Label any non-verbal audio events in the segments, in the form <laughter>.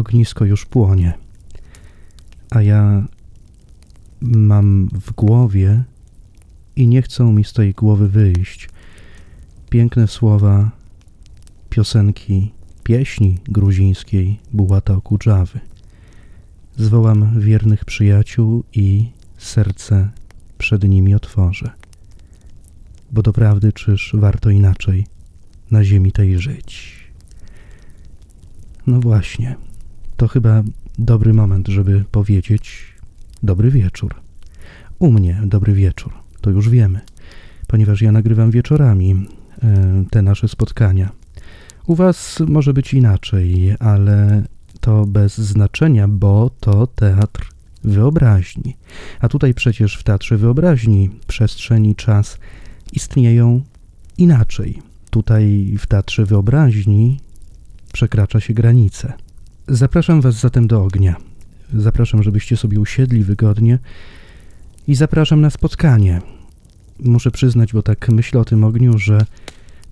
ognisko już płonie, a ja mam w głowie i nie chcą mi z tej głowy wyjść piękne słowa piosenki, pieśni gruzińskiej Bułata Okudżawy. Zwołam wiernych przyjaciół i serce przed nimi otworzę. Bo doprawdy czyż warto inaczej na ziemi tej żyć? No właśnie, to chyba dobry moment, żeby powiedzieć dobry wieczór. U mnie dobry wieczór, to już wiemy, ponieważ ja nagrywam wieczorami e, te nasze spotkania. U was może być inaczej, ale to bez znaczenia, bo to teatr wyobraźni. A tutaj przecież w teatrze wyobraźni przestrzeń i czas istnieją inaczej. Tutaj w teatrze wyobraźni przekracza się granice. Zapraszam Was zatem do ognia. Zapraszam, żebyście sobie usiedli wygodnie i zapraszam na spotkanie. Muszę przyznać, bo tak myślę o tym ogniu, że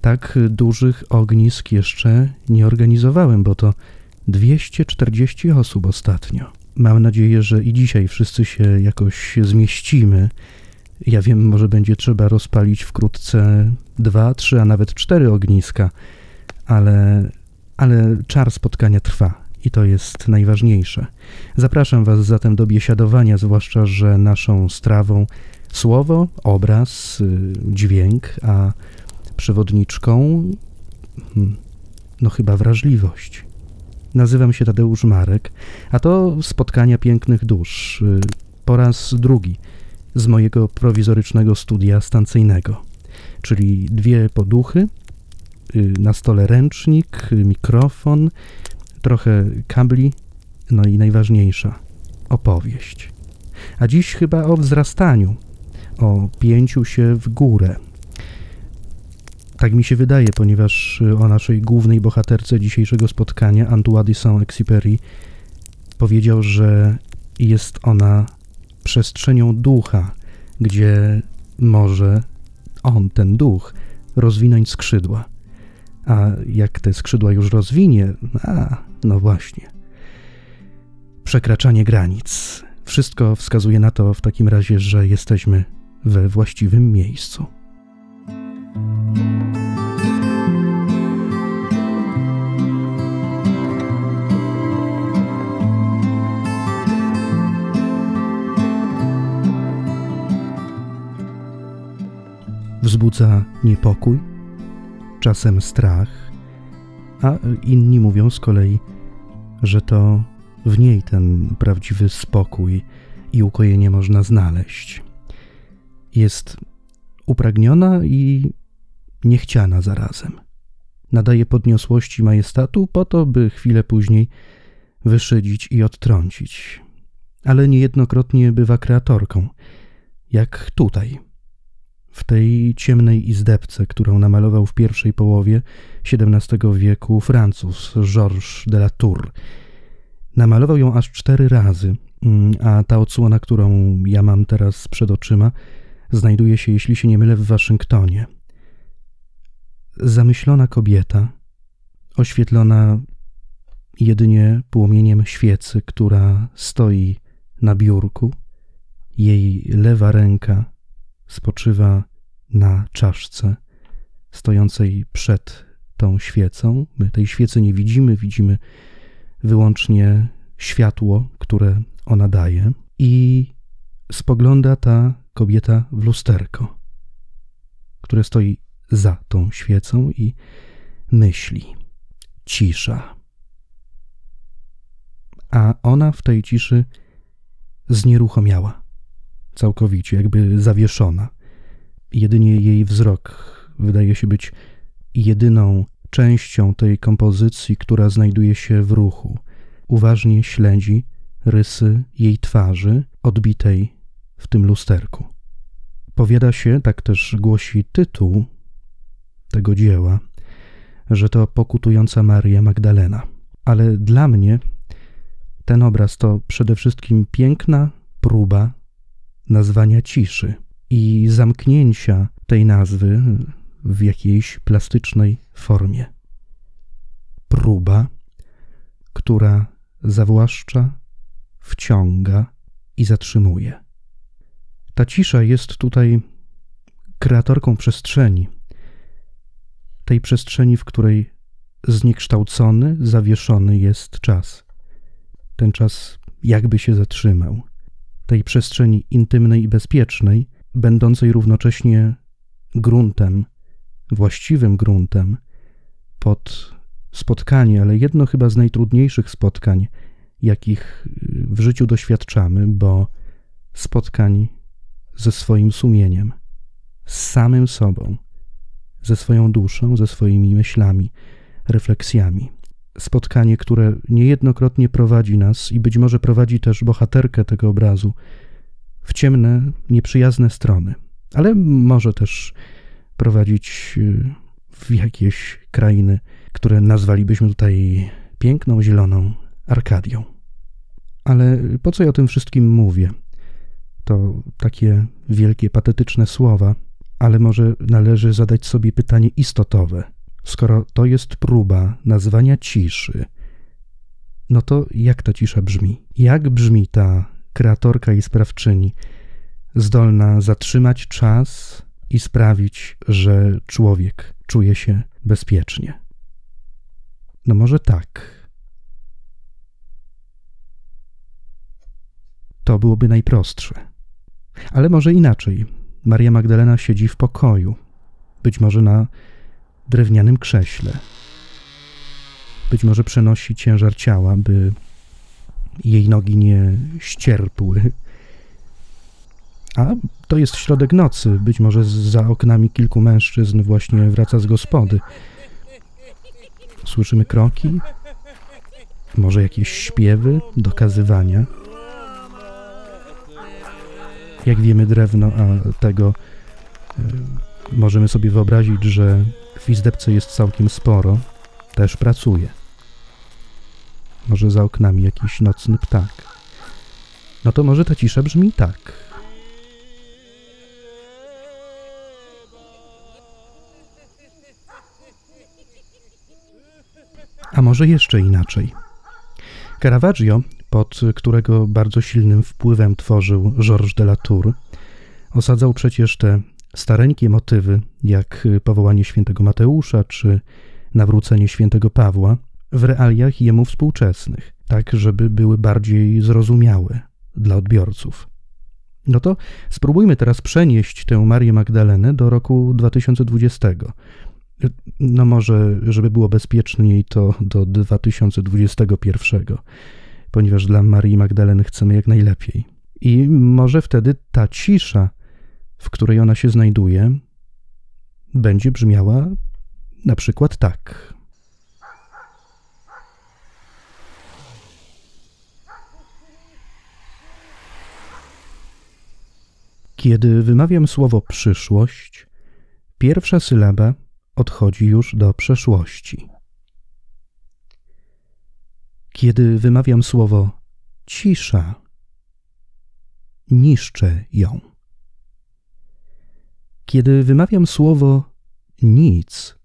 tak dużych ognisk jeszcze nie organizowałem, bo to 240 osób ostatnio. Mam nadzieję, że i dzisiaj wszyscy się jakoś zmieścimy. Ja wiem, może będzie trzeba rozpalić wkrótce dwa, trzy, a nawet cztery ogniska, ale, ale czar spotkania trwa i to jest najważniejsze. Zapraszam Was zatem do biesiadowania, zwłaszcza, że naszą strawą słowo, obraz, y, dźwięk, a przewodniczką, hmm, no chyba wrażliwość. Nazywam się Tadeusz Marek, a to spotkania pięknych dusz. Y, po raz drugi z mojego prowizorycznego studia stancyjnego, czyli dwie poduchy, y, na stole ręcznik, mikrofon, trochę kabli, no i najważniejsza opowieść. A dziś chyba o wzrastaniu, o pięciu się w górę. Tak mi się wydaje, ponieważ o naszej głównej bohaterce dzisiejszego spotkania, Antoine de Saint-Exupéry, powiedział, że jest ona przestrzenią ducha, gdzie może on, ten duch, rozwinąć skrzydła. A jak te skrzydła już rozwinie, a no właśnie. Przekraczanie granic. Wszystko wskazuje na to w takim razie, że jesteśmy we właściwym miejscu. Wzbudza niepokój, czasem strach, a inni mówią z kolei, że to w niej ten prawdziwy spokój i ukojenie można znaleźć. Jest upragniona i niechciana zarazem. Nadaje podniosłości majestatu po to, by chwilę później wyszydzić i odtrącić. Ale niejednokrotnie bywa kreatorką, jak tutaj, w tej ciemnej izdebce, którą namalował w pierwszej połowie XVII wieku Francuz Georges de la Tour. Namalował ją aż cztery razy, mm, a ta odsłona, którą ja mam teraz przed oczyma, znajduje się, jeśli się nie mylę, w Waszyngtonie. Zamyślona kobieta, oświetlona jedynie płomieniem świecy, która stoi na biurku, jej lewa ręka spoczywa na czaszce stojącej przed tą świecą. My tej świecy nie widzimy, widzimy wyłącznie światło, które ona daje, i spogląda ta kobieta w lusterko, które stoi za tą świecą i myśli. Cisza. A ona w tej ciszy znieruchomiała, całkowicie, jakby zawieszona. Jedynie jej wzrok wydaje się być jedyną częścią tej kompozycji, która znajduje się w ruchu. Uważnie śledzi rysy jej twarzy odbitej w tym lusterku. Powiada się, tak też głosi tytuł tego dzieła, że to pokutująca Maria Magdalena. Ale dla mnie ten obraz to przede wszystkim piękna próba nazwania ciszy i zamknięcia tej nazwy w jakiejś plastycznej formie. Próba, która zawłaszcza, wciąga i zatrzymuje. Ta cisza jest tutaj kreatorką przestrzeni, tej przestrzeni, w której zniekształcony, zawieszony jest czas. Ten czas jakby się zatrzymał. Tej przestrzeni intymnej i bezpiecznej, będącej równocześnie gruntem, właściwym gruntem pod spotkanie, ale jedno chyba z najtrudniejszych spotkań, jakich w życiu doświadczamy, bo spotkań ze swoim sumieniem, z samym sobą, ze swoją duszą, ze swoimi myślami, refleksjami. Spotkanie, które niejednokrotnie prowadzi nas i być może prowadzi też bohaterkę tego obrazu w ciemne, nieprzyjazne strony, ale może też prowadzić y, w jakieś krainy, które nazwalibyśmy tutaj piękną, zieloną Arkadią. Ale po co ja o tym wszystkim mówię? To takie wielkie, patetyczne słowa, ale może należy zadać sobie pytanie istotowe. Skoro to jest próba nazwania ciszy, no to jak ta cisza brzmi? Jak brzmi ta kreatorka i sprawczyni, zdolna zatrzymać czas i sprawić, że człowiek czuje się bezpiecznie? No może tak. To byłoby najprostsze. Ale może inaczej. Maria Magdalena siedzi w pokoju, być może na drewnianym krześle. Być może przenosi ciężar ciała, by jej nogi nie ścierpły. A to jest środek nocy, być może za oknami kilku mężczyzn właśnie wraca z gospody. Słyszymy kroki, może jakieś śpiewy, dokazywania. Jak wiemy drewno, a tego y, możemy sobie wyobrazić, że w izdebce jest całkiem sporo, też pracuje. Może za oknami jakiś nocny ptak. No to może ta cisza brzmi tak. A może jeszcze inaczej. Caravaggio, pod którego bardzo silnym wpływem tworzył Georges de la Tour, osadzał przecież te stareńkie motywy, jak powołanie świętego Mateusza czy nawrócenie świętego Pawła, w realiach jemu współczesnych, tak żeby były bardziej zrozumiałe dla odbiorców. No to spróbujmy teraz przenieść tę Marię Magdalenę do roku 2020. No może, żeby było bezpieczniej, to do 2021, ponieważ dla Marii Magdaleny chcemy jak najlepiej. I może wtedy ta cisza, w której ona się znajduje, będzie brzmiała na przykład tak. Kiedy wymawiam słowo przyszłość, pierwsza sylaba odchodzi już do przeszłości. Kiedy wymawiam słowo cisza, niszczę ją. Kiedy wymawiam słowo nic,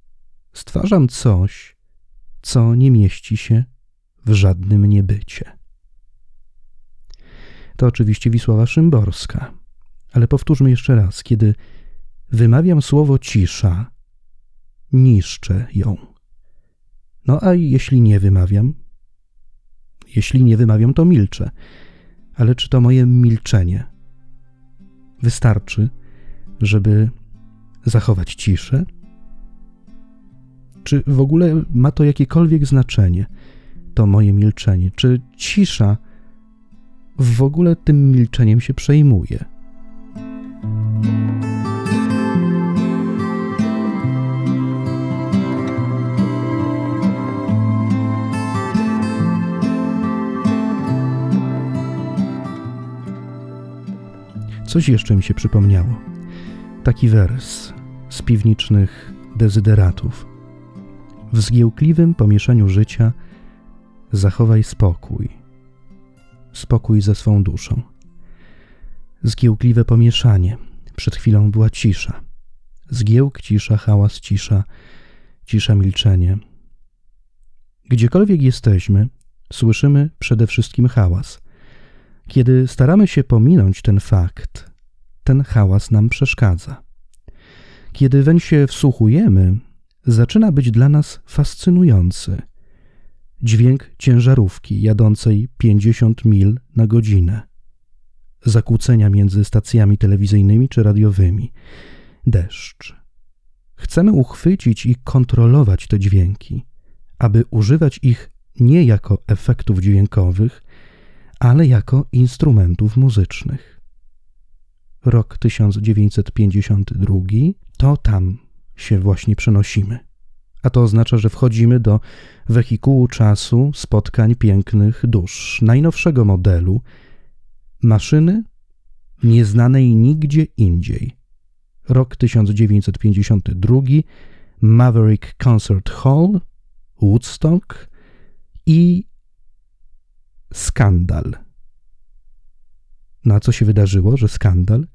stwarzam coś, co nie mieści się w żadnym niebycie. To oczywiście Wisława Szymborska, ale powtórzmy jeszcze raz, kiedy wymawiam słowo cisza, niszczę ją. No a jeśli nie wymawiam? Jeśli nie wymawiam, to milczę. Ale czy to moje milczenie wystarczy, żeby zachować ciszę? Czy w ogóle ma to jakiekolwiek znaczenie, to moje milczenie? Czy cisza w ogóle tym milczeniem się przejmuje? Coś jeszcze mi się przypomniało. Taki wers z piwniczych dezyderatów. W zgiełkliwym pomieszaniu życia zachowaj spokój. Spokój ze swą duszą. Zgiełkliwe pomieszanie. Przed chwilą była cisza. Zgiełk, cisza, hałas, cisza, cisza, milczenie. Gdziekolwiek jesteśmy, słyszymy przede wszystkim hałas. Kiedy staramy się pominąć ten fakt, ten hałas nam przeszkadza. Kiedy weń się wsłuchujemy, zaczyna być dla nas fascynujący. Dźwięk ciężarówki jadącej 50 mil na godzinę, zakłócenia między stacjami telewizyjnymi czy radiowymi, deszcz. Chcemy uchwycić i kontrolować te dźwięki, aby używać ich nie jako efektów dźwiękowych, ale jako instrumentów muzycznych. Rok 1952 to tam się właśnie przenosimy. A to oznacza, że wchodzimy do wehikułu czasu spotkań pięknych dusz, najnowszego modelu, maszyny nieznanej nigdzie indziej. Rok 1952, Maverick Concert Hall, Woodstock i skandal. Na co się wydarzyło, że skandal?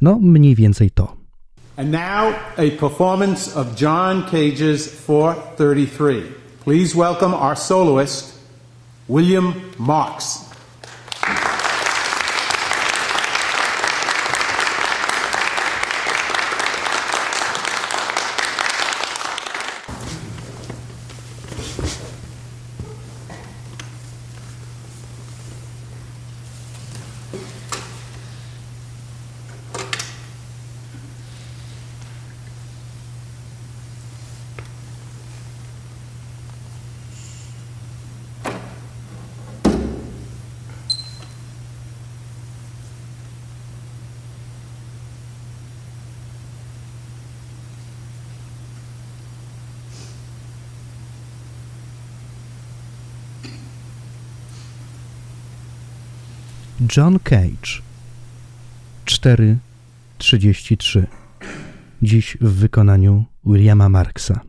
No, mniej więcej to. And now a performance of John Cage's 433. Please welcome our soloist, William Marks. John Cage. 4.33 Dziś w wykonaniu Williama Marksa.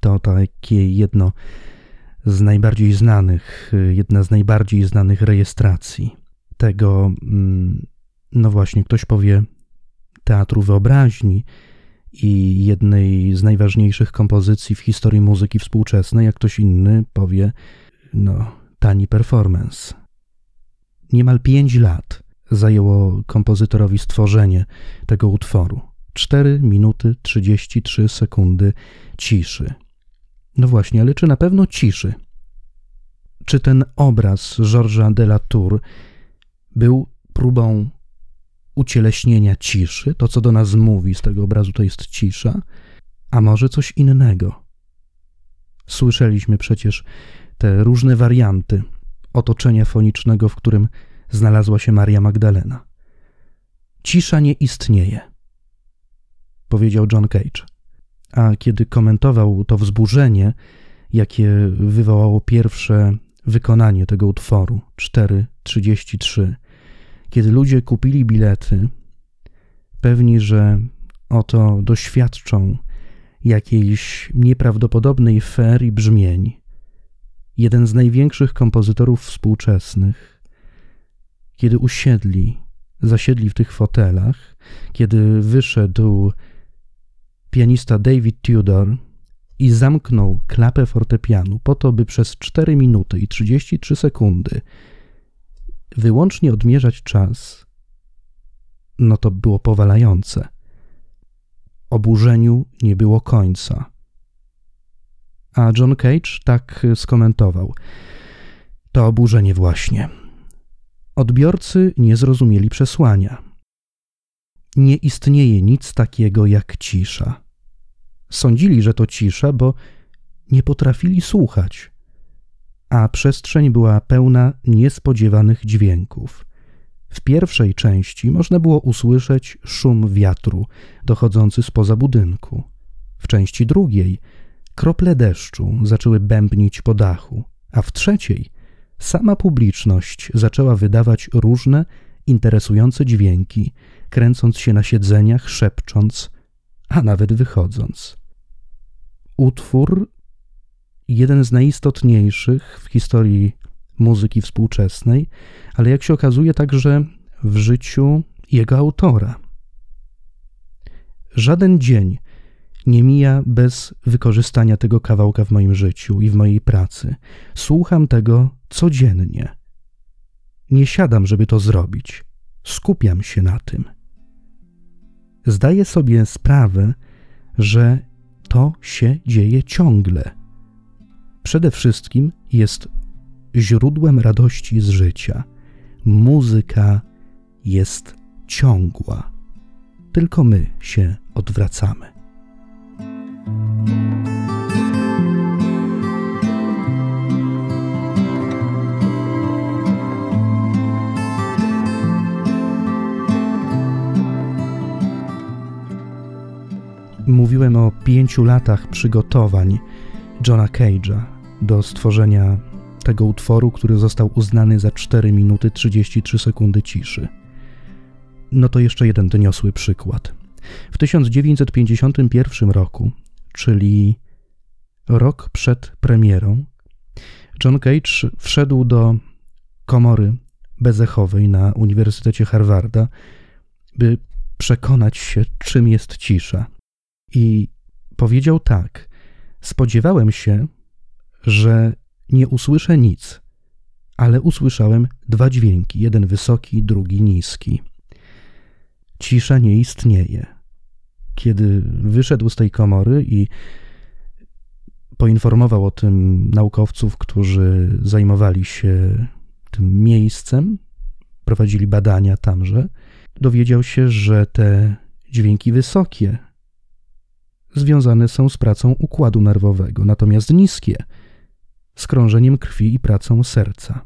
To takie jedno z najbardziej znanych, jedna z najbardziej znanych rejestracji tego, mm, no właśnie, ktoś powie teatru wyobraźni i jednej z najważniejszych kompozycji w historii muzyki współczesnej, jak ktoś inny powie, no, tani performance Niemal pięć lat zajęło kompozytorowi stworzenie tego utworu. 4 minuty 33 sekundy ciszy. No właśnie, ale czy na pewno ciszy? Czy ten obraz Georgesa de la Tour był próbą ucieleśnienia ciszy? To, co do nas mówi z tego obrazu, to jest cisza, a może coś innego? Słyszeliśmy przecież te różne warianty otoczenia fonicznego, w którym znalazła się Maria Magdalena. Cisza nie istnieje, powiedział John Cage. A kiedy komentował to wzburzenie, jakie wywołało pierwsze wykonanie tego utworu 4.33, kiedy ludzie kupili bilety, pewni, że oto doświadczą jakiejś nieprawdopodobnej ferii brzmień, jeden z największych kompozytorów współczesnych, kiedy usiedli, zasiedli w tych fotelach, kiedy wyszedł pianista David Tudor i zamknął klapę fortepianu po to, by przez 4 minuty i 33 sekundy wyłącznie odmierzać czas, no to było powalające. Oburzeniu nie było końca. A John Cage tak skomentował: To oburzenie właśnie. Odbiorcy nie zrozumieli przesłania. Nie istnieje nic takiego jak cisza. Sądzili, że to cisza, bo nie potrafili słuchać, a przestrzeń była pełna niespodziewanych dźwięków. W pierwszej części można było usłyszeć szum wiatru dochodzący spoza budynku. W części drugiej krople deszczu zaczęły bębnić po dachu, a w trzeciej sama publiczność zaczęła wydawać różne interesujące dźwięki, kręcąc się na siedzeniach, szepcząc, a nawet wychodząc. Utwór, jeden z najistotniejszych w historii muzyki współczesnej, ale jak się okazuje, także w życiu jego autora. Żaden dzień Nie mija bez wykorzystania tego kawałka w moim życiu i w mojej pracy. Słucham tego codziennie. Nie siadam, żeby to zrobić. Skupiam się na tym. Zdaję sobie sprawę, że to się dzieje ciągle. Przede wszystkim jest źródłem radości z życia. Muzyka jest ciągła. Tylko my się odwracamy. Mówiłem o pięciu latach przygotowań Johna Cage'a do stworzenia tego utworu, który został uznany za 4 minuty 33 sekundy ciszy. No to jeszcze jeden doniosły przykład. W 1951 roku, czyli rok przed premierą, John Cage wszedł do komory bezechowej na Uniwersytecie Harvarda, by przekonać się, czym jest cisza. I powiedział tak: Spodziewałem się, że nie usłyszę nic, ale usłyszałem dwa dźwięki, jeden wysoki, drugi niski. Cisza nie istnieje. Kiedy wyszedł z tej komory i poinformował o tym naukowców, którzy zajmowali się tym miejscem, prowadzili badania tamże, dowiedział się, że te dźwięki wysokie związane są z pracą układu nerwowego, natomiast niskie z krążeniem krwi i pracą serca.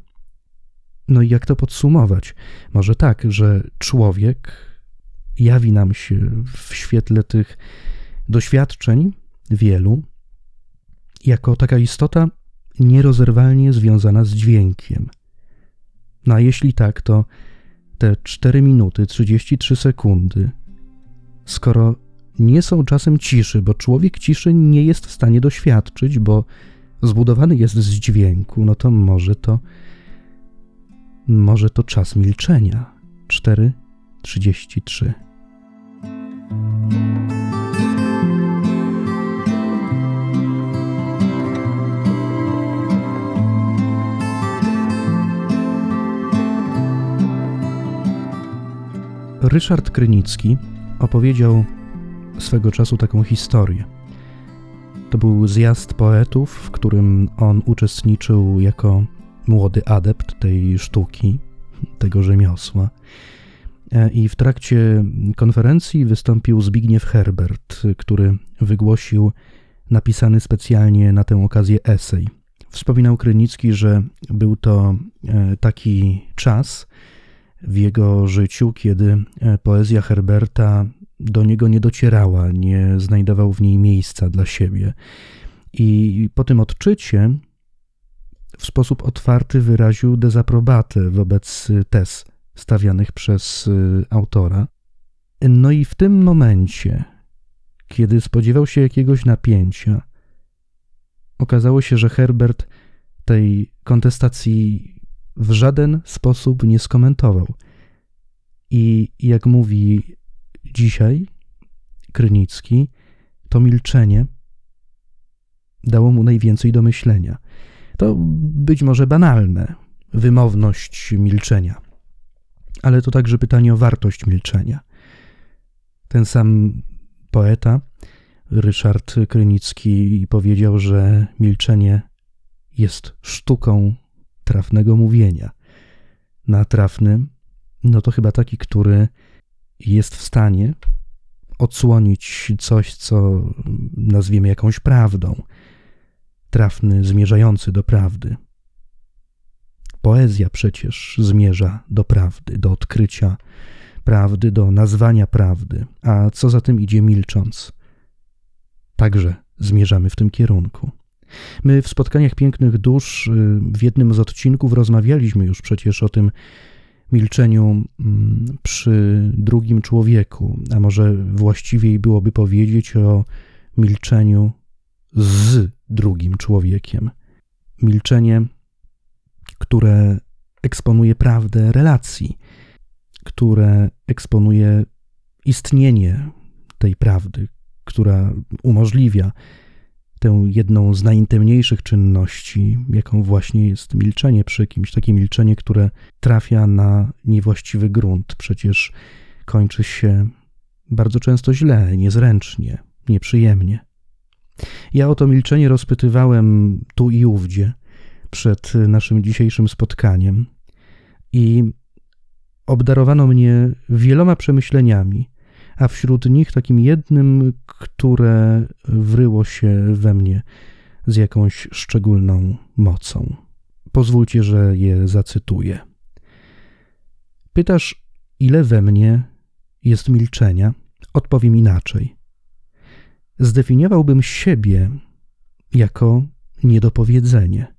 No i jak to podsumować? Może tak, że człowiek jawi nam się w świetle tych doświadczeń wielu jako taka istota nierozerwalnie związana z dźwiękiem. No a jeśli tak, to te 4 minuty 33 sekundy, skoro nie są czasem ciszy, bo człowiek ciszy nie jest w stanie doświadczyć, bo zbudowany jest z dźwięku, no to może to może to czas milczenia. 4:33 Ryszard Krynicki opowiedział swego czasu taką historię. To był zjazd poetów, w którym on uczestniczył jako młody adept tej sztuki, tego rzemiosła. I w trakcie konferencji wystąpił Zbigniew Herbert, który wygłosił napisany specjalnie na tę okazję esej. Wspominał Krynicki, że był to e, taki czas w jego życiu, kiedy e, poezja Herberta do niego nie docierała, nie znajdował w niej miejsca dla siebie. I po tym odczycie w sposób otwarty wyraził dezaprobatę wobec tez stawianych przez y, autora. No i w tym momencie, kiedy spodziewał się jakiegoś napięcia, okazało się, że Herbert tej kontestacji w żaden sposób nie skomentował. I jak mówi dzisiaj Krynicki, to milczenie dało mu najwięcej do myślenia. To być może banalne, wymowność milczenia, ale to także pytanie o wartość milczenia. Ten sam poeta, Ryszard Krynicki, powiedział, że milczenie jest sztuką trafnego mówienia. Na trafny, no to chyba taki, który jest w stanie odsłonić coś, co nazwiemy jakąś prawdą, trafny, zmierzający do prawdy. Poezja przecież zmierza do prawdy, do odkrycia prawdy, do nazwania prawdy, a co za tym idzie milcząc. Także zmierzamy w tym kierunku. My w spotkaniach pięknych dusz y, w jednym z odcinków rozmawialiśmy już przecież o tym, milczeniu mm, przy drugim człowieku, a może właściwiej byłoby powiedzieć o milczeniu z drugim człowiekiem. Milczenie, które eksponuje prawdę relacji, które eksponuje istnienie tej prawdy, która umożliwia tę jedną z najintymniejszych czynności, jaką właśnie jest milczenie przy kimś, takie milczenie, które trafia na niewłaściwy grunt, przecież kończy się bardzo często źle, niezręcznie, nieprzyjemnie. Ja o to milczenie rozpytywałem tu i ówdzie przed naszym dzisiejszym spotkaniem i obdarowano mnie wieloma przemyśleniami, a wśród nich takim jednym, które wryło się we mnie z jakąś szczególną mocą. Pozwólcie, że je zacytuję. Pytasz, ile we mnie jest milczenia? Odpowiem inaczej. Zdefiniowałbym siebie jako niedopowiedzenie.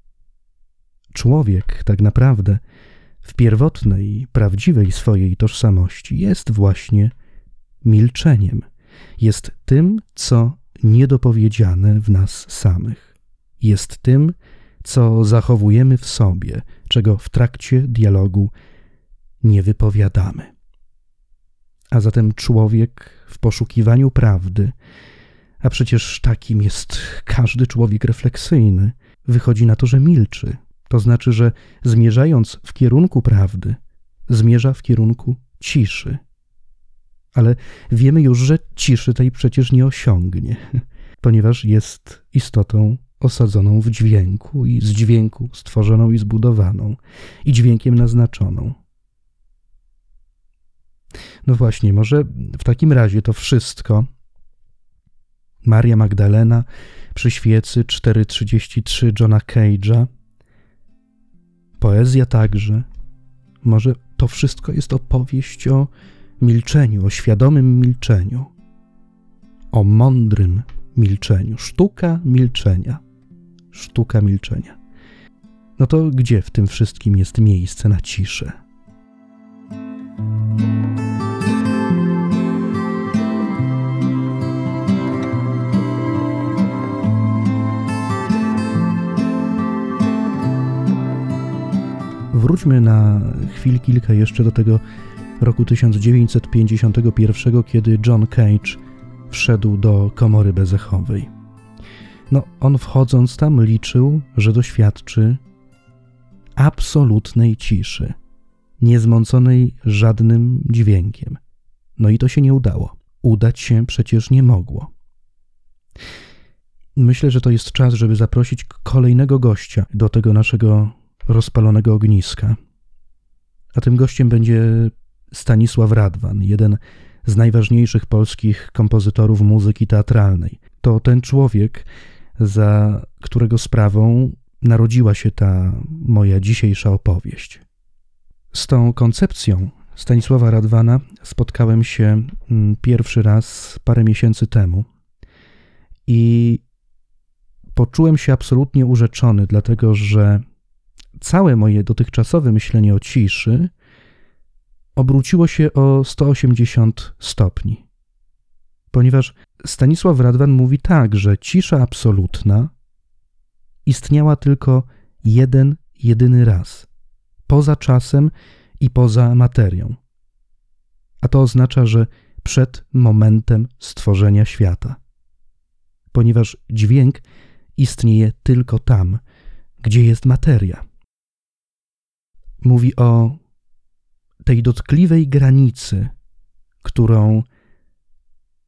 Człowiek tak naprawdę w pierwotnej, prawdziwej swojej tożsamości jest właśnie milczeniem. Jest tym, co niedopowiedziane w nas samych. Jest tym, co zachowujemy w sobie, czego w trakcie dialogu nie wypowiadamy. A zatem człowiek w poszukiwaniu prawdy, a przecież takim jest każdy człowiek refleksyjny, wychodzi na to, że milczy. To znaczy, że zmierzając w kierunku prawdy, zmierza w kierunku ciszy ale wiemy już, że ciszy tej przecież nie osiągnie, <laughs> ponieważ jest istotą osadzoną w dźwięku i z dźwięku stworzoną i zbudowaną, i dźwiękiem naznaczoną. No właśnie, może w takim razie to wszystko. Maria Magdalena przy świecy 4.33 Johna Cage'a. Poezja także. Może to wszystko jest opowieść o milczeniu, o świadomym milczeniu, o mądrym milczeniu, sztuka milczenia, sztuka milczenia. No to gdzie w tym wszystkim jest miejsce na ciszę? Wróćmy na chwil kilka jeszcze do tego roku 1951, kiedy John Cage wszedł do komory bezechowej. No, on wchodząc tam liczył, że doświadczy absolutnej ciszy, niezmąconej żadnym dźwiękiem. No i to się nie udało. Udać się przecież nie mogło. Myślę, że to jest czas, żeby zaprosić kolejnego gościa do tego naszego rozpalonego ogniska. A tym gościem będzie Stanisław Radwan, jeden z najważniejszych polskich kompozytorów muzyki teatralnej. To ten człowiek, za którego sprawą narodziła się ta moja dzisiejsza opowieść. Z tą koncepcją Stanisława Radwana spotkałem się mm, pierwszy raz parę miesięcy temu i poczułem się absolutnie urzeczony, dlatego że całe moje dotychczasowe myślenie o ciszy obróciło się o 180 stopni. Ponieważ Stanisław Radwan mówi tak, że cisza absolutna istniała tylko jeden, jedyny raz, poza czasem i poza materią. A to oznacza, że przed momentem stworzenia świata. Ponieważ dźwięk istnieje tylko tam, gdzie jest materia. Mówi o tej dotkliwej granicy, którą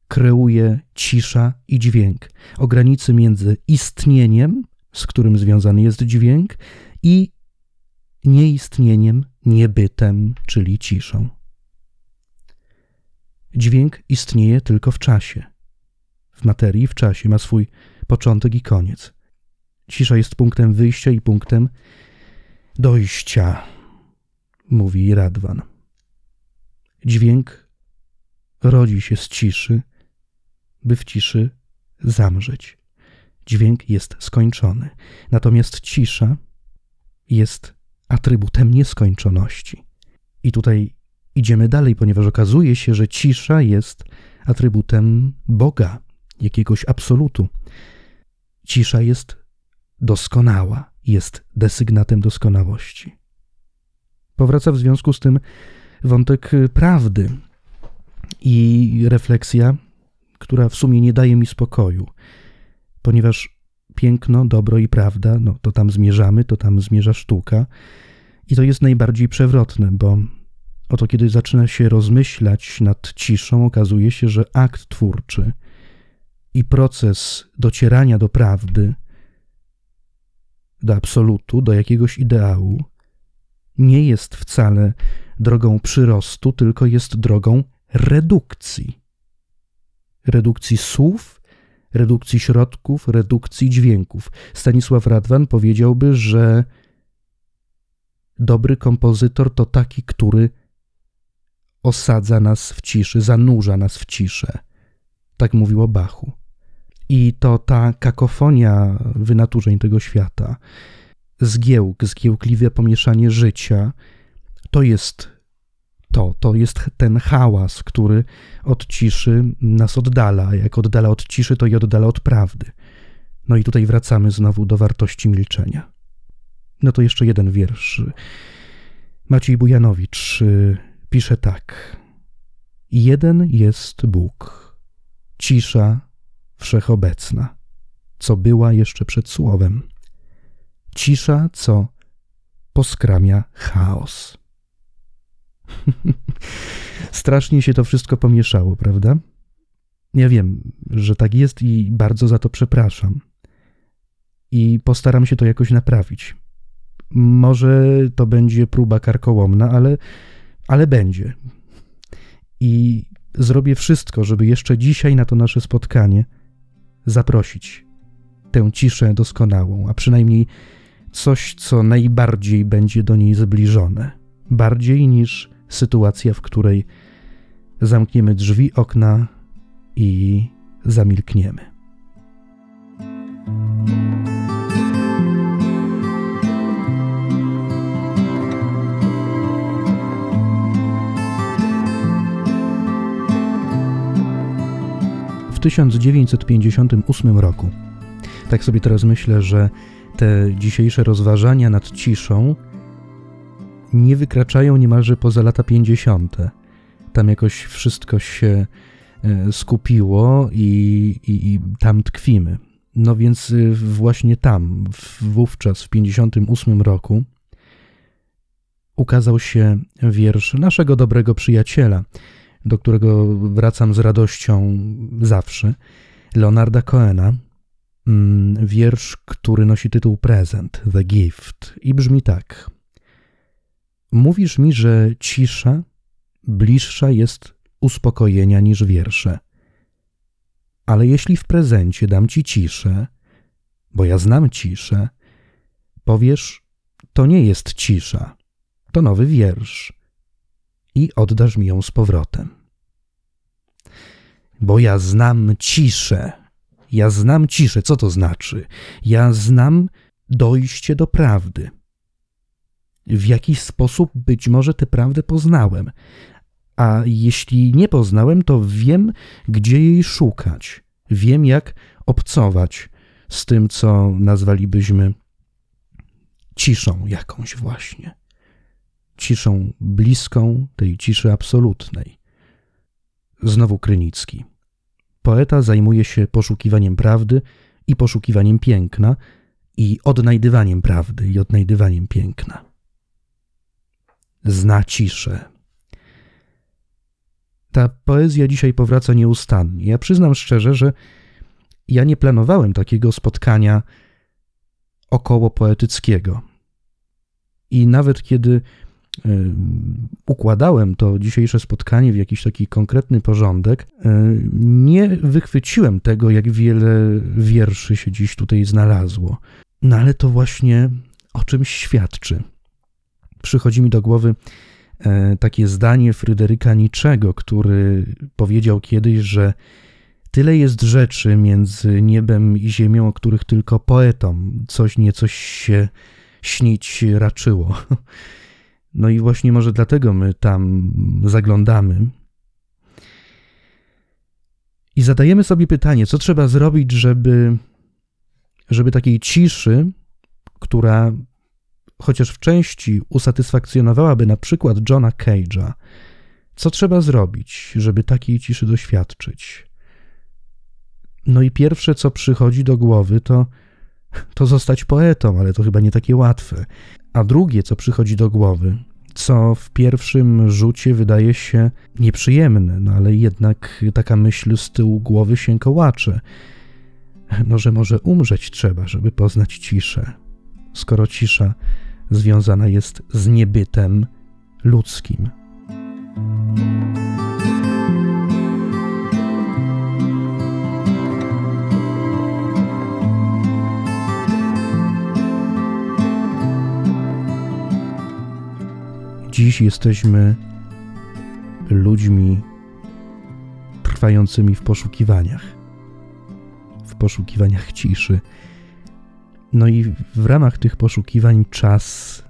kreuje cisza i dźwięk, o granicy między istnieniem, z którym związany jest dźwięk, i nieistnieniem, niebytem, czyli ciszą. Dźwięk istnieje tylko w czasie. W materii, w czasie ma swój początek i koniec. Cisza jest punktem wyjścia i punktem dojścia mówi Radwan. Dźwięk rodzi się z ciszy, by w ciszy zamrzeć. Dźwięk jest skończony, natomiast cisza jest atrybutem nieskończoności. I tutaj idziemy dalej, ponieważ okazuje się, że cisza jest atrybutem Boga, jakiegoś absolutu. Cisza jest doskonała, jest desygnatem doskonałości. Powraca w związku z tym wątek prawdy i refleksja, która w sumie nie daje mi spokoju, ponieważ piękno, dobro i prawda, no to tam zmierzamy, to tam zmierza sztuka. I to jest najbardziej przewrotne, bo oto kiedy zaczyna się rozmyślać nad ciszą, okazuje się, że akt twórczy i proces docierania do prawdy, do absolutu, do jakiegoś ideału, nie jest wcale drogą przyrostu, tylko jest drogą redukcji. Redukcji słów, redukcji środków, redukcji dźwięków. Stanisław Radwan powiedziałby, że dobry kompozytor to taki, który osadza nas w ciszy, zanurza nas w ciszę. Tak mówił o Bachu. I to ta kakofonia wynaturzeń tego świata, zgiełk, zgiełkliwe pomieszanie życia, to jest to, to jest ten hałas, który od ciszy nas oddala. Jak oddala od ciszy, to i oddala od prawdy. No i tutaj wracamy znowu do wartości milczenia. No to jeszcze jeden wiersz. Maciej Bujanowicz y, pisze tak. Jeden jest Bóg, cisza wszechobecna, co była jeszcze przed słowem. Cisza, co poskramia chaos. <laughs> Strasznie się to wszystko pomieszało, prawda? Ja wiem, że tak jest i bardzo za to przepraszam. I postaram się to jakoś naprawić. Może to będzie próba karkołomna, ale, ale będzie. I zrobię wszystko, żeby jeszcze dzisiaj na to nasze spotkanie zaprosić tę ciszę doskonałą, a przynajmniej coś, co najbardziej będzie do niej zbliżone. Bardziej niż sytuacja, w której zamkniemy drzwi, okna i zamilkniemy. W 1958 roku, tak sobie teraz myślę, że te dzisiejsze rozważania nad ciszą nie wykraczają niemalże poza lata 50. Tam jakoś wszystko się e, skupiło i, i, i tam tkwimy. No więc y, właśnie tam, wówczas w 58 roku, ukazał się wiersz naszego dobrego przyjaciela, do którego wracam z radością zawsze, Leonarda Coena. Mm, wiersz, który nosi tytuł Prezent, The Gift i brzmi tak. Mówisz mi, że cisza bliższa jest uspokojenia niż wiersze. Ale jeśli w prezencie dam ci ciszę, bo ja znam ciszę, powiesz, to nie jest cisza, to nowy wiersz i oddasz mi ją z powrotem. Bo ja znam ciszę. Ja znam ciszę. Co to znaczy? Ja znam dojście do prawdy w jakiś sposób być może tę prawdę poznałem. A jeśli nie poznałem, to wiem, gdzie jej szukać. Wiem, jak obcować z tym, co nazwalibyśmy ciszą jakąś właśnie. Ciszą bliską tej ciszy absolutnej. Znowu Krynicki. Poeta zajmuje się poszukiwaniem prawdy i poszukiwaniem piękna, i odnajdywaniem prawdy i odnajdywaniem piękna zna ciszę. Ta poezja dzisiaj powraca nieustannie. Ja przyznam szczerze, że ja nie planowałem takiego spotkania około poetyckiego. I nawet kiedy układałem to dzisiejsze spotkanie w jakiś taki konkretny porządek, y, nie wychwyciłem tego, jak wiele wierszy się dziś tutaj znalazło. No ale to właśnie o czymś świadczy przychodzi mi do głowy e, takie zdanie Fryderyka Niczego, który powiedział kiedyś, że tyle jest rzeczy między niebem i ziemią, o których tylko poetom coś niecoś się śnić raczyło. <laughs> No i właśnie może dlatego my tam zaglądamy i zadajemy sobie pytanie, co trzeba zrobić, żeby, żeby takiej ciszy, która chociaż w części usatysfakcjonowałaby na przykład Johna Cage'a, co trzeba zrobić, żeby takiej ciszy doświadczyć? No i pierwsze, co przychodzi do głowy, to, to zostać poetą, ale to chyba nie takie łatwe. A drugie, co przychodzi do głowy, co w pierwszym rzucie wydaje się nieprzyjemne, no ale jednak taka myśl z tyłu głowy się kołacze. No, że może umrzeć trzeba, żeby poznać ciszę, skoro cisza związana jest z niebytem ludzkim. Dziś jesteśmy ludźmi trwającymi w poszukiwaniach, w poszukiwaniach ciszy. No i w ramach tych poszukiwań czas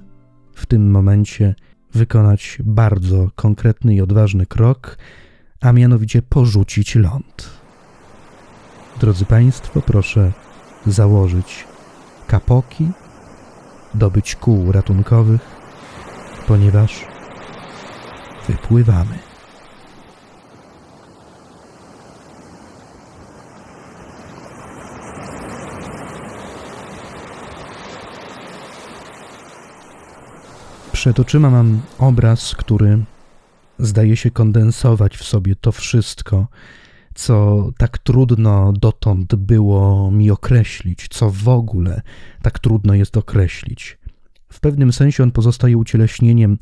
w tym momencie wykonać bardzo konkretny i odważny krok, a mianowicie porzucić ląd. Drodzy Państwo, proszę założyć kapoki, dobyć kół ratunkowych, ponieważ wypływamy. Przed oczyma mam obraz, który zdaje się kondensować w sobie to wszystko, co tak trudno dotąd było mi określić, co w ogóle tak trudno jest określić. W pewnym sensie on pozostaje ucieleśnieniem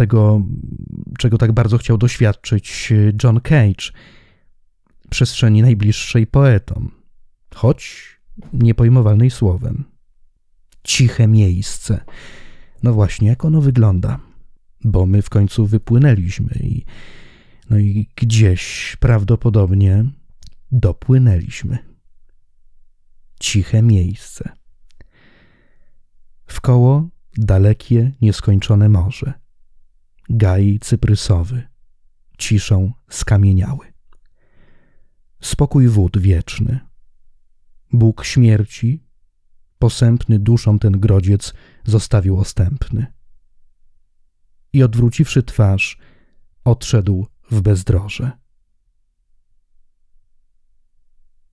tego, czego tak bardzo chciał doświadczyć John Cage przestrzeni najbliższej poetom, choć niepojmowalnej słowem. Ciche miejsce. No właśnie, jak ono wygląda? Bo my w końcu wypłynęliśmy i, no i gdzieś prawdopodobnie dopłynęliśmy. Ciche miejsce. Wkoło dalekie, nieskończone morze. Gaj cyprysowy, ciszą skamieniały. Spokój wód wieczny. Bóg śmierci, posępny duszą ten grodziec zostawił ostępny. I odwróciwszy twarz, odszedł w bezdroże.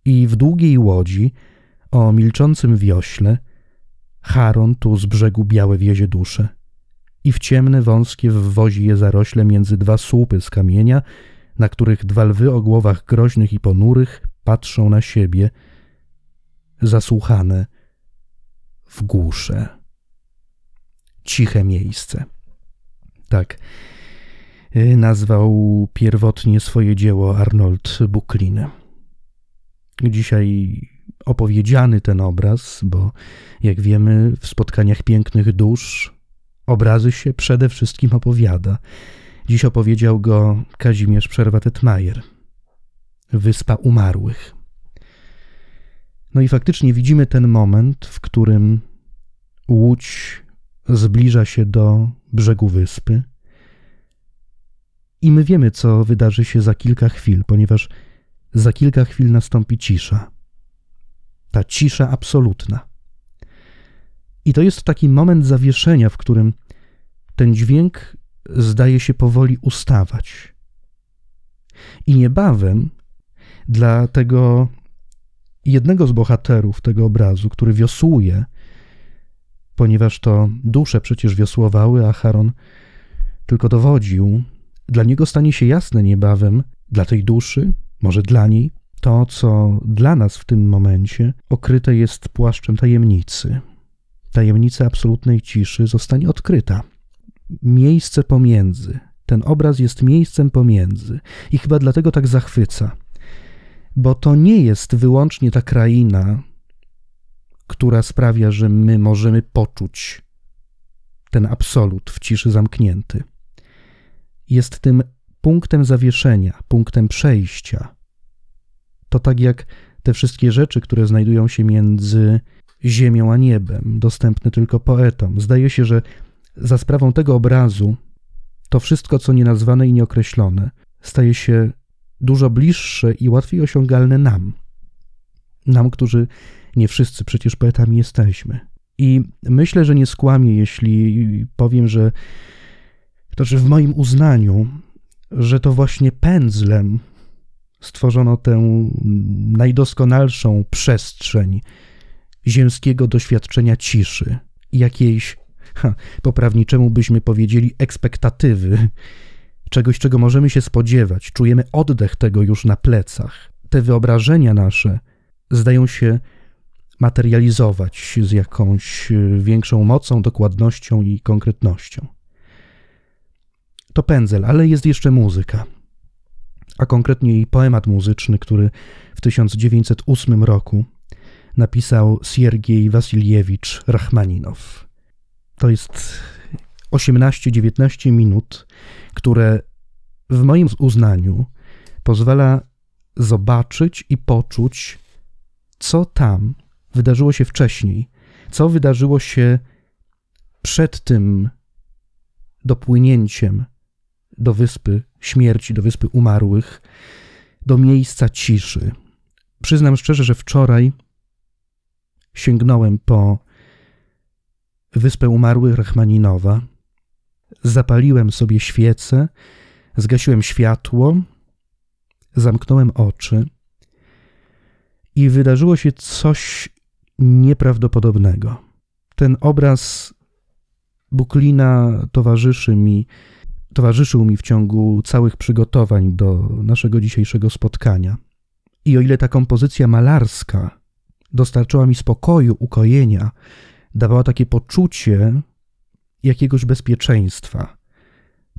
I w długiej łodzi, o milczącym wiośle, Charon tu z brzegu białe wiezie dusze i w ciemne, wąskie wwozi je zarośle między dwa słupy z kamienia, na których dwa lwy o głowach groźnych i ponurych patrzą na siebie, zasłuchane w głusze. Ciche miejsce. Tak y, nazwał pierwotnie swoje dzieło Arnold Buklin. Dzisiaj opowiedziany ten obraz, bo jak wiemy, w spotkaniach pięknych dusz obrazy się przede wszystkim opowiada. Dziś opowiedział go Kazimierz Przerwatetmajer. Wyspa Umarłych. No i faktycznie widzimy ten moment, w którym łódź zbliża się do brzegu wyspy. I my wiemy, co wydarzy się za kilka chwil, ponieważ za kilka chwil nastąpi cisza ta cisza absolutna. I to jest taki moment zawieszenia, w którym ten dźwięk zdaje się powoli ustawać. I niebawem dla tego jednego z bohaterów tego obrazu, który wiosłuje, ponieważ to dusze przecież wiosłowały, a Charon tylko dowodził, dla niego stanie się jasne niebawem, dla tej duszy, może dla niej, to, co dla nas w tym momencie okryte jest płaszczem tajemnicy. Tajemnica absolutnej ciszy zostanie odkryta. Miejsce pomiędzy. Ten obraz jest miejscem pomiędzy i chyba dlatego tak zachwyca, bo to nie jest wyłącznie ta kraina, która sprawia, że my możemy poczuć ten absolut w ciszy zamknięty. Jest tym punktem zawieszenia, punktem przejścia to tak jak te wszystkie rzeczy, które znajdują się między ziemią a niebem, dostępne tylko poetom. Zdaje się, że za sprawą tego obrazu to wszystko, co nienazwane i nieokreślone, staje się dużo bliższe i łatwiej osiągalne nam. Nam, którzy nie wszyscy przecież poetami jesteśmy. I myślę, że nie skłamię, jeśli powiem, że to, że w moim uznaniu, że to właśnie pędzlem stworzono tę najdoskonalszą przestrzeń ziemskiego doświadczenia ciszy, jakiejś, ha, poprawniczemu byśmy powiedzieli, ekspektatywy, czegoś, czego możemy się spodziewać. Czujemy oddech tego już na plecach. Te wyobrażenia nasze zdają się materializować z jakąś większą mocą, dokładnością i konkretnością. To pędzel, ale jest jeszcze muzyka a konkretnie jej poemat muzyczny, który w 1908 roku napisał Siergiej Wasiliewicz Rachmaninow. To jest 18-19 minut, które w moim uznaniu pozwala zobaczyć i poczuć, co tam wydarzyło się wcześniej, co wydarzyło się przed tym dopłynięciem do wyspy śmierci, do wyspy umarłych, do miejsca ciszy. Przyznam szczerze, że wczoraj sięgnąłem po wyspę umarłych Rachmaninowa, zapaliłem sobie świecę, zgasiłem światło, zamknąłem oczy i wydarzyło się coś nieprawdopodobnego. Ten obraz Buklina towarzyszy mi towarzyszył mi w ciągu całych przygotowań do naszego dzisiejszego spotkania. I o ile ta kompozycja malarska dostarczyła mi spokoju, ukojenia, dawała takie poczucie jakiegoś bezpieczeństwa,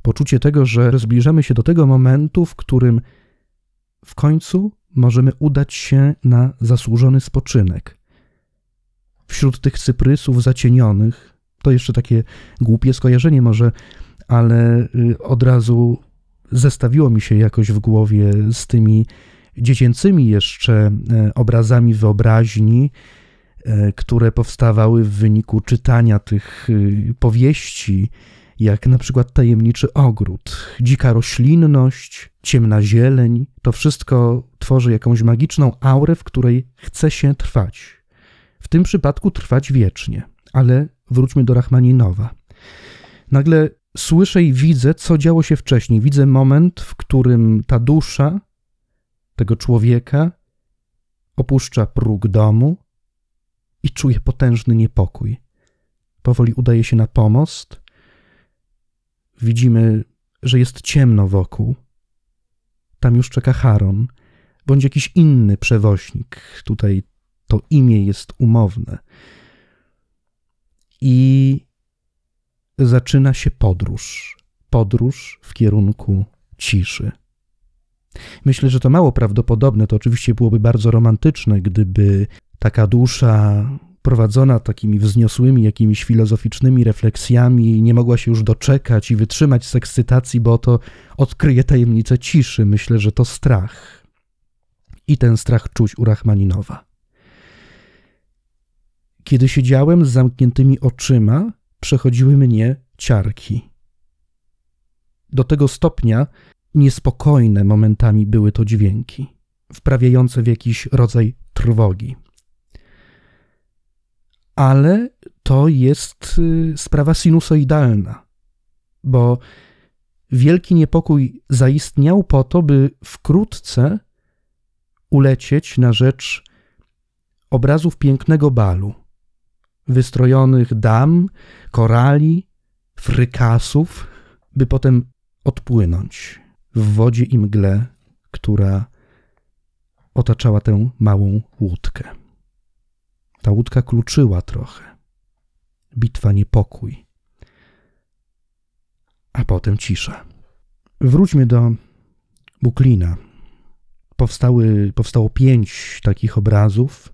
poczucie tego, że zbliżamy się do tego momentu, w którym w końcu możemy udać się na zasłużony spoczynek. Wśród tych cyprysów zacienionych, to jeszcze takie głupie skojarzenie może ale y, od razu zestawiło mi się jakoś w głowie z tymi dziecięcymi jeszcze e, obrazami wyobraźni, e, które powstawały w wyniku czytania tych y, powieści, jak na przykład Tajemniczy Ogród, dzika roślinność, ciemna zieleń. To wszystko tworzy jakąś magiczną aurę, w której chce się trwać. W tym przypadku trwać wiecznie. Ale wróćmy do Rachmaninowa. Nagle słyszę i widzę, co działo się wcześniej. Widzę moment, w którym ta dusza tego człowieka opuszcza próg domu i czuje potężny niepokój. Powoli udaje się na pomost. Widzimy, że jest ciemno wokół. Tam już czeka Charon, bądź jakiś inny przewoźnik. Tutaj to imię jest umowne. I zaczyna się podróż. Podróż w kierunku ciszy. Myślę, że to mało prawdopodobne. To oczywiście byłoby bardzo romantyczne, gdyby taka dusza prowadzona takimi wzniosłymi, jakimiś filozoficznymi refleksjami, nie mogła się już doczekać i wytrzymać z ekscytacji, bo to odkryje tajemnicę ciszy. Myślę, że to strach. I ten strach czuć u Rachmaninowa. Kiedy siedziałem z zamkniętymi oczyma, przechodziły mnie ciarki. Do tego stopnia niespokojne momentami były to dźwięki, wprawiające w jakiś rodzaj trwogi. Ale to jest y, sprawa sinusoidalna, bo wielki niepokój zaistniał po to, by wkrótce ulecieć na rzecz obrazów pięknego balu wystrojonych dam, korali, frykasów, by potem odpłynąć w wodzie i mgle, która otaczała tę małą łódkę. Ta łódka kluczyła trochę. Bitwa niepokój. A potem cisza. Wróćmy do Buklina. Powstały, powstało pięć takich obrazów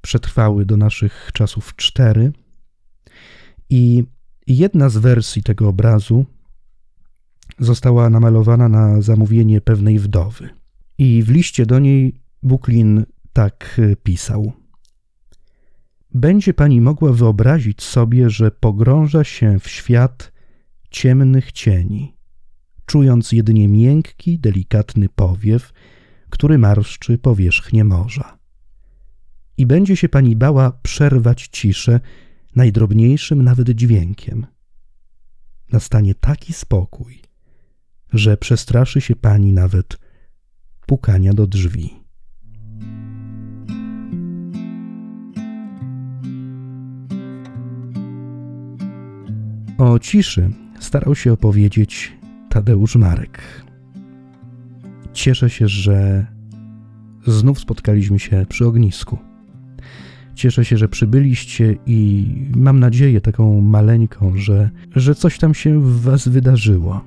przetrwały do naszych czasów cztery. I jedna z wersji tego obrazu została namalowana na zamówienie pewnej wdowy. I w liście do niej Buklin tak pisał. Będzie pani mogła wyobrazić sobie, że pogrąża się w świat ciemnych cieni, czując jedynie miękki, delikatny powiew, który marszczy powierzchnię morza i będzie się pani bała przerwać ciszę najdrobniejszym nawet dźwiękiem. Nastanie taki spokój, że przestraszy się pani nawet pukania do drzwi. O ciszy starał się opowiedzieć Tadeusz Marek. Cieszę się, że znów spotkaliśmy się przy ognisku. Cieszę się, że przybyliście i mam nadzieję taką maleńką, że, że coś tam się w was wydarzyło.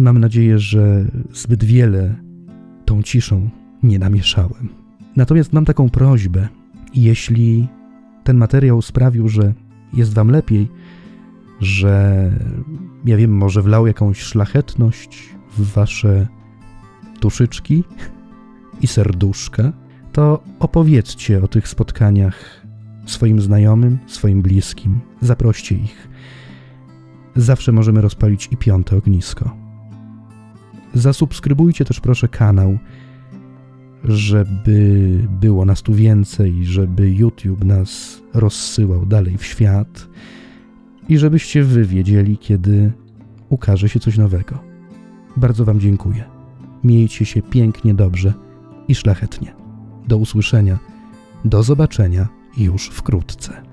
Mam nadzieję, że zbyt wiele tą ciszą nie namieszałem. Natomiast mam taką prośbę, jeśli ten materiał sprawił, że jest wam lepiej, że ja wiem, może wlał jakąś szlachetność w wasze tuszyczki i serduszka, to opowiedzcie o tych spotkaniach swoim znajomym, swoim bliskim, zaproście ich. Zawsze możemy rozpalić i piąte ognisko. Zasubskrybujcie też proszę kanał, żeby było nas tu więcej, żeby YouTube nas rozsyłał dalej w świat i żebyście wy wiedzieli, kiedy ukaże się coś nowego. Bardzo Wam dziękuję. Miejcie się pięknie, dobrze i szlachetnie. Do usłyszenia, do zobaczenia już wkrótce.